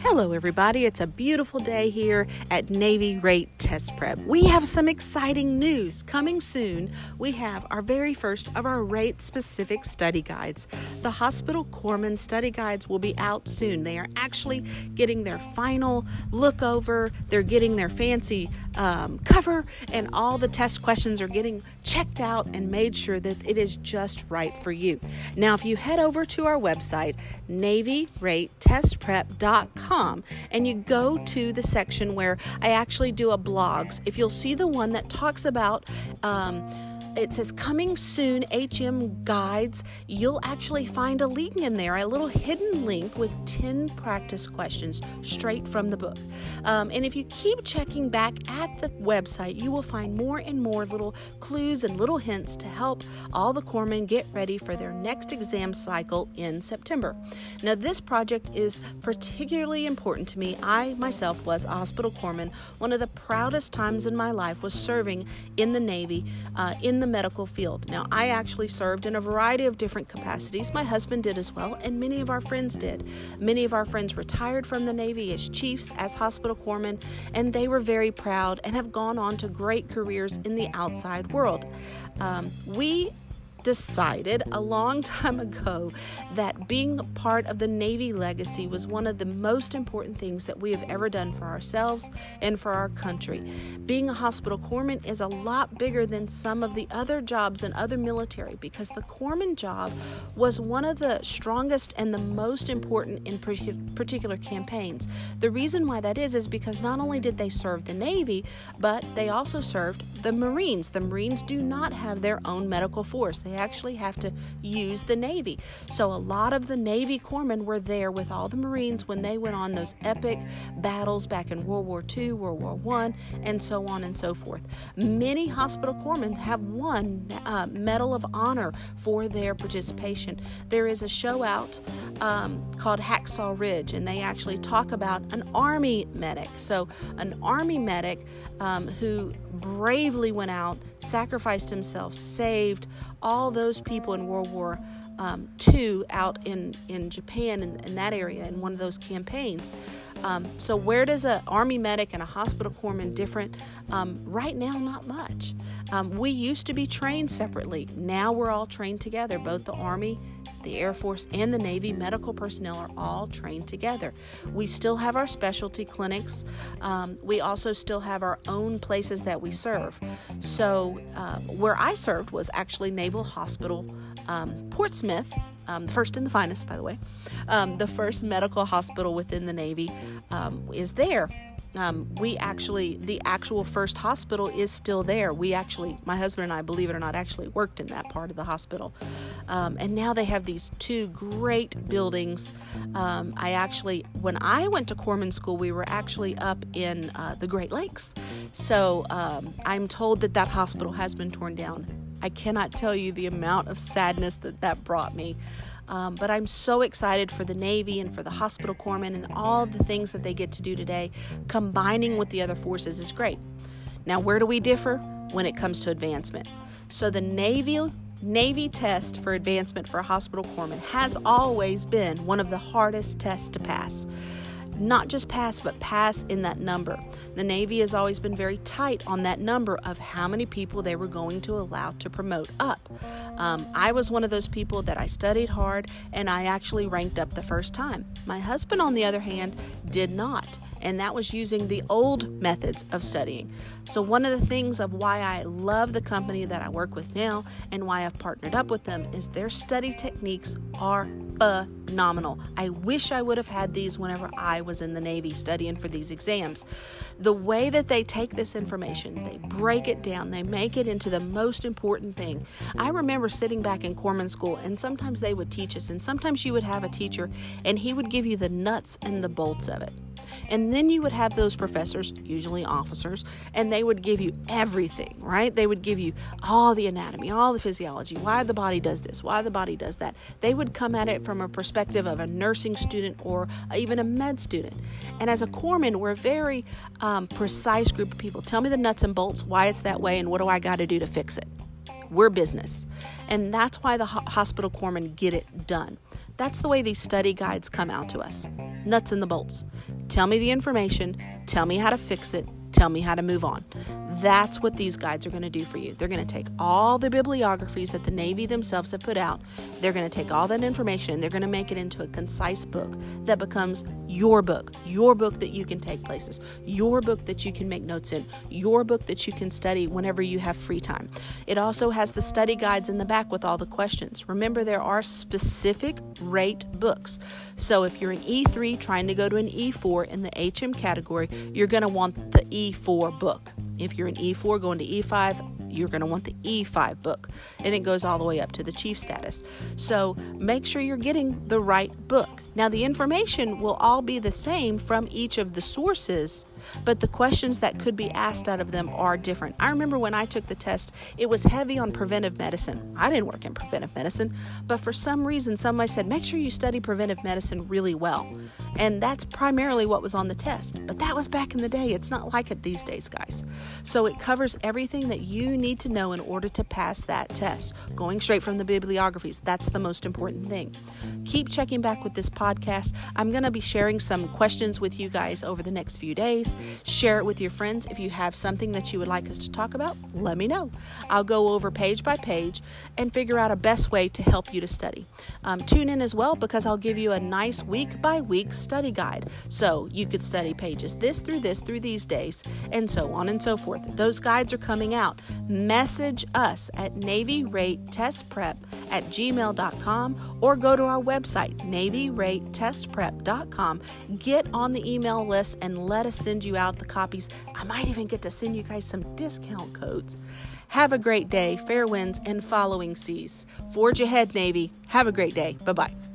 Hello, everybody. It's a beautiful day here at Navy Rate Test Prep. We have some exciting news coming soon. We have our very first of our rate specific study guides. The Hospital Corpsman study guides will be out soon. They are actually getting their final look over, they're getting their fancy um, cover, and all the test questions are getting checked out and made sure that it is just right for you. Now, if you head over to our website, NavyRateTestPrep.com, and you go to the section where I actually do a blogs. If you'll see the one that talks about um, it says coming soon HM guides. You'll actually find a link in there, a little hidden link with 10 practice questions straight from the book. Um, and if you keep checking back at the website, you will find more and more little clues and little hints to help all the corpsmen get ready for their next exam cycle in September. Now, this project is particularly important to me. I myself was a hospital corpsman. One of the proudest times in my life was serving in the Navy uh, in the medical field. Now, I actually served in a variety of different capacities. My husband did as well, and many of our friends did. Many of our friends retired from the Navy as chiefs, as hospital corpsmen, and they were very proud and have gone on to great careers in the outside world. Um, we decided a long time ago that being part of the Navy legacy was one of the most important things that we have ever done for ourselves and for our country. Being a hospital corpsman is a lot bigger than some of the other jobs in other military because the corpsman job was one of the strongest and the most important in particular campaigns. The reason why that is is because not only did they serve the Navy, but they also served the Marines. The Marines do not have their own medical force. They actually have to use the Navy. So a lot of the Navy corpsmen were there with all the Marines when they went on those epic battles back in World War II, World War I, and so on and so forth. Many hospital corpsmen have won uh, Medal of Honor for their participation. There is a show out um, called Hacksaw Ridge, and they actually talk about an Army medic. So, an Army medic um, who bravely went out, sacrificed himself, saved all those people in World War um, II out in, in Japan in, in that area in one of those campaigns. Um, so, where does an Army medic and a hospital corpsman different? Um, right now, not much. Um, we used to be trained separately. Now we're all trained together, both the Army the Air Force, and the Navy medical personnel are all trained together. We still have our specialty clinics. Um, we also still have our own places that we serve. So, uh, where I served was actually Naval Hospital um, Portsmouth. Um, first and the finest, by the way. Um, the first medical hospital within the Navy um, is there. Um, we actually, the actual first hospital is still there. We actually, my husband and I, believe it or not, actually worked in that part of the hospital. Um, and now they have these two great buildings. I actually, when I went to corpsman school, we were actually up in uh, the Great Lakes. So I'm told that that hospital has been torn down. I cannot tell you the amount of sadness that that brought me. Um, but I'm so excited for the Navy and for the hospital corpsmen and all the things that they get to do today. Combining with the other forces is great. Now, where do we differ? When it comes to advancement. So, the Navy Navy test for advancement for a hospital corpsman has always been one of the hardest tests to pass not just pass, but pass in that number. The Navy has always been very tight on that number of how many people they were going to allow to promote up. Um, I was one of those people that I studied hard and I actually ranked up the first time. My husband, on the other hand, did not and that was using the old methods of studying. So, one of the things of why I love the company that I work with now and why I've partnered up with them is their study techniques are phenomenal. I wish I would have had these whenever I was in the Navy studying for these exams. The way that they take this information, they break it down, they make it into the most important thing. I remember sitting back in corpsman school, and sometimes they would teach us, and sometimes you would have a teacher, and he would give you the nuts and the bolts of it. And then you would have those professors, usually officers, and they would give you everything, right? They would give you all the anatomy, all the physiology, why the body does this, why the body does that. They would come at it from a perspective of a nursing student or even a med student. And as a corpsman, we're a very um, precise group of people. Tell me the nuts and bolts, why it's that way, and what do I got to do to fix it? We're business. And that's why the ho- hospital corpsmen get it done. That's the way these study guides come out to us nuts and the bolts. Tell me the information, tell me how to fix it, tell me how to move on. That's what these guides are going to do for you. They're going to take all the bibliographies that the Navy themselves have put out, they're going to take all that information and they're going to make it into a concise book that becomes your book, your book that you can take places, your book that you can make notes in, your book that you can study whenever you have free time. It also has the study guides in the back with all the questions. Remember, there are specific rate books. So if you're an E3 trying to go to an E4 in the HM category, you're going to want the E4 book. If you're an E4 going to E5, you're going to want the E5 book, and it goes all the way up to the chief status. So make sure you're getting the right book. Now, the information will all be the same from each of the sources but the questions that could be asked out of them are different. I remember when I took the test, it was heavy on preventive medicine. I didn't work in preventive medicine, but for some reason, somebody said, make sure you study preventive medicine really well. And that's primarily what was on the test. But that was back in the day. It's not like it these days, guys. So it covers everything that you need to know in order to pass that test. Going straight from the bibliographies, that's the most important thing. Keep checking back with this podcast. I'm going to be sharing some questions with you guys over the next few days. Share it with your friends. If you have something that you would like us to talk about, let me know. I'll go over page by page and figure out a best way to help you to study. Um, tune in as well because I'll give you a nice week by week study guide. So you could study pages this through this through these days and so on and so forth. Those guides are coming out. Message us at Navy Rate Test Prep at gmail.com or go to our website, NavyRateTestPrep.com. Get on the email list and let us send you out the copies. I might even get to send you guys some discount codes. Have a great day, fair winds and following seas. Forge ahead, Navy. Have a great day. Bye bye.